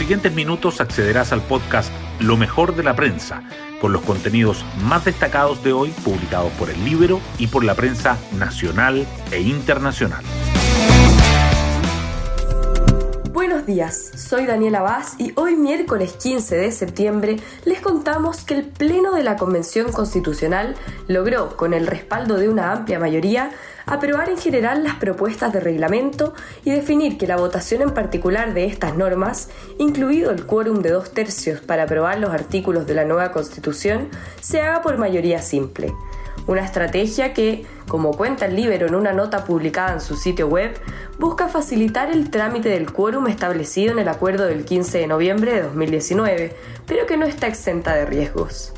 siguientes minutos accederás al podcast Lo mejor de la prensa, con los contenidos más destacados de hoy publicados por el libro y por la prensa nacional e internacional. Buenos días, soy Daniela Vaz y hoy miércoles 15 de septiembre les contamos que el Pleno de la Convención Constitucional logró, con el respaldo de una amplia mayoría, aprobar en general las propuestas de reglamento y definir que la votación en particular de estas normas, incluido el quórum de dos tercios para aprobar los artículos de la nueva Constitución, se haga por mayoría simple. Una estrategia que, como cuenta el Libero en una nota publicada en su sitio web, busca facilitar el trámite del quórum establecido en el acuerdo del 15 de noviembre de 2019, pero que no está exenta de riesgos.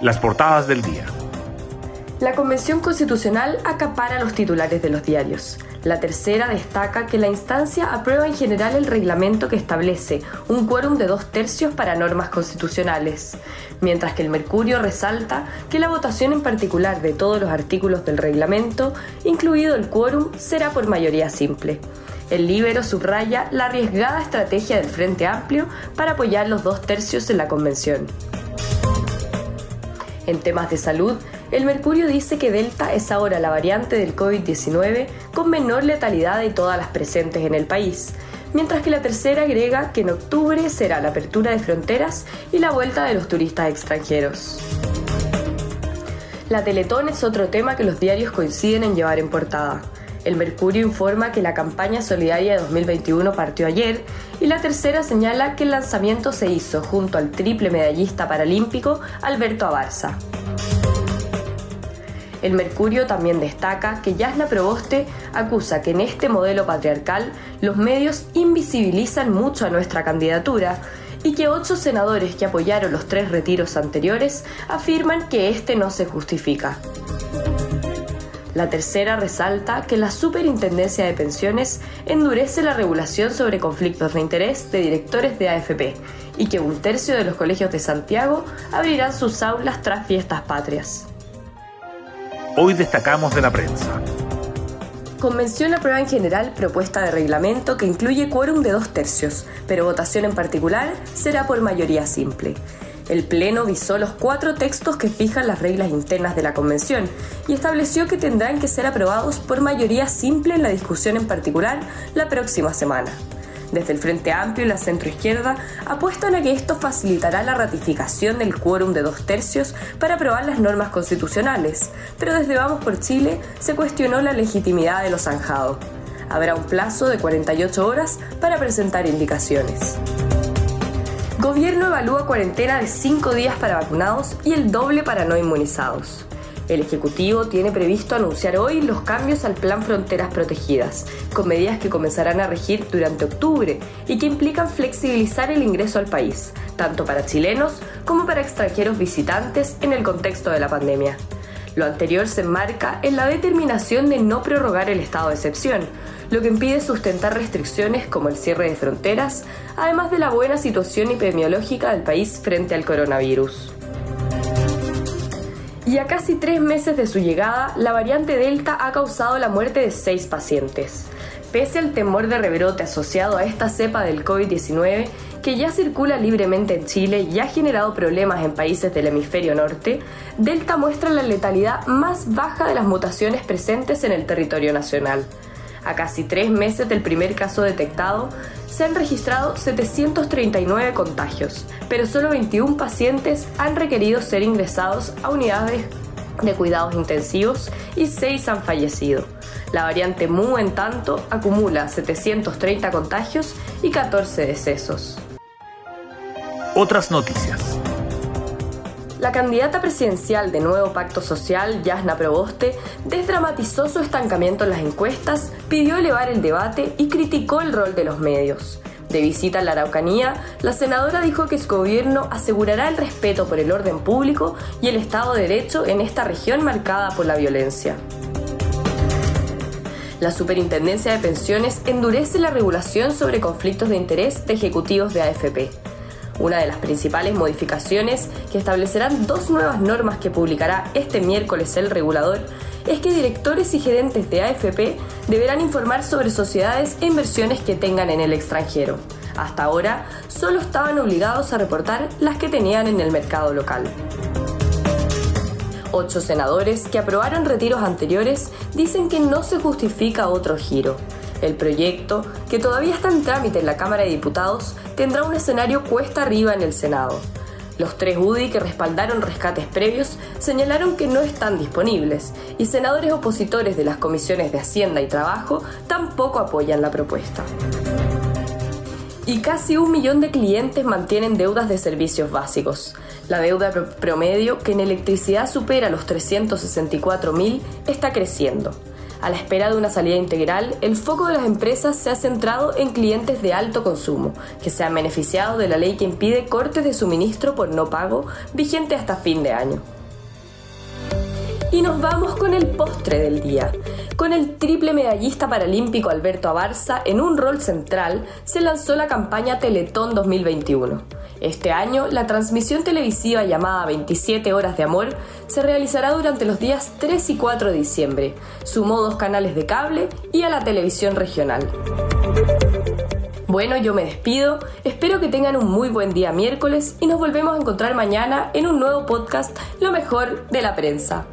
Las portadas del día. La Convención Constitucional acapara los titulares de los diarios. La tercera destaca que la instancia aprueba en general el reglamento que establece un quórum de dos tercios para normas constitucionales, mientras que el Mercurio resalta que la votación en particular de todos los artículos del reglamento, incluido el quórum, será por mayoría simple. El Libero subraya la arriesgada estrategia del Frente Amplio para apoyar los dos tercios en la Convención. En temas de salud, el Mercurio dice que Delta es ahora la variante del COVID-19 con menor letalidad de todas las presentes en el país, mientras que la tercera agrega que en octubre será la apertura de fronteras y la vuelta de los turistas extranjeros. La Teletón es otro tema que los diarios coinciden en llevar en portada. El Mercurio informa que la campaña solidaria de 2021 partió ayer y la tercera señala que el lanzamiento se hizo junto al triple medallista paralímpico Alberto Abarza. El Mercurio también destaca que Yasna Proboste acusa que en este modelo patriarcal los medios invisibilizan mucho a nuestra candidatura y que ocho senadores que apoyaron los tres retiros anteriores afirman que este no se justifica. La tercera resalta que la Superintendencia de Pensiones endurece la regulación sobre conflictos de interés de directores de AFP y que un tercio de los colegios de Santiago abrirán sus aulas tras fiestas patrias. Hoy destacamos de la prensa. Convención aprueba en general propuesta de reglamento que incluye quórum de dos tercios, pero votación en particular será por mayoría simple. El Pleno visó los cuatro textos que fijan las reglas internas de la Convención y estableció que tendrán que ser aprobados por mayoría simple en la discusión en particular la próxima semana. Desde el Frente Amplio y la centroizquierda apuestan a que esto facilitará la ratificación del quórum de dos tercios para aprobar las normas constitucionales, pero desde Vamos por Chile se cuestionó la legitimidad de lo zanjado. Habrá un plazo de 48 horas para presentar indicaciones. Gobierno evalúa cuarentena de 5 días para vacunados y el doble para no inmunizados. El Ejecutivo tiene previsto anunciar hoy los cambios al Plan Fronteras Protegidas, con medidas que comenzarán a regir durante octubre y que implican flexibilizar el ingreso al país, tanto para chilenos como para extranjeros visitantes en el contexto de la pandemia. Lo anterior se enmarca en la determinación de no prorrogar el estado de excepción, lo que impide sustentar restricciones como el cierre de fronteras, además de la buena situación epidemiológica del país frente al coronavirus. Y a casi tres meses de su llegada, la variante Delta ha causado la muerte de seis pacientes. Pese al temor de rebrote asociado a esta cepa del COVID-19, que ya circula libremente en Chile y ha generado problemas en países del hemisferio norte, Delta muestra la letalidad más baja de las mutaciones presentes en el territorio nacional. A casi tres meses del primer caso detectado, se han registrado 739 contagios, pero solo 21 pacientes han requerido ser ingresados a unidades de cuidados intensivos y 6 han fallecido. La variante MU, en tanto, acumula 730 contagios y 14 decesos. Otras noticias. La candidata presidencial de Nuevo Pacto Social, Yasna Proboste, desdramatizó su estancamiento en las encuestas, pidió elevar el debate y criticó el rol de los medios. De visita a la Araucanía, la senadora dijo que su gobierno asegurará el respeto por el orden público y el Estado de Derecho en esta región marcada por la violencia. La Superintendencia de Pensiones endurece la regulación sobre conflictos de interés de ejecutivos de AFP. Una de las principales modificaciones que establecerán dos nuevas normas que publicará este miércoles el regulador es que directores y gerentes de AFP deberán informar sobre sociedades e inversiones que tengan en el extranjero. Hasta ahora, solo estaban obligados a reportar las que tenían en el mercado local. Ocho senadores que aprobaron retiros anteriores dicen que no se justifica otro giro. El proyecto, que todavía está en trámite en la Cámara de Diputados, tendrá un escenario cuesta arriba en el Senado. Los tres UDI que respaldaron rescates previos señalaron que no están disponibles y senadores opositores de las comisiones de Hacienda y Trabajo tampoco apoyan la propuesta. Y casi un millón de clientes mantienen deudas de servicios básicos. La deuda promedio, que en electricidad supera los 364 mil, está creciendo. A la espera de una salida integral, el foco de las empresas se ha centrado en clientes de alto consumo, que se han beneficiado de la ley que impide cortes de suministro por no pago, vigente hasta fin de año. Y nos vamos con el postre del día. Con el triple medallista paralímpico Alberto Abarza en un rol central, se lanzó la campaña Teletón 2021. Este año, la transmisión televisiva llamada 27 Horas de Amor se realizará durante los días 3 y 4 de diciembre. Sumó dos canales de cable y a la televisión regional. Bueno, yo me despido, espero que tengan un muy buen día miércoles y nos volvemos a encontrar mañana en un nuevo podcast Lo mejor de la prensa.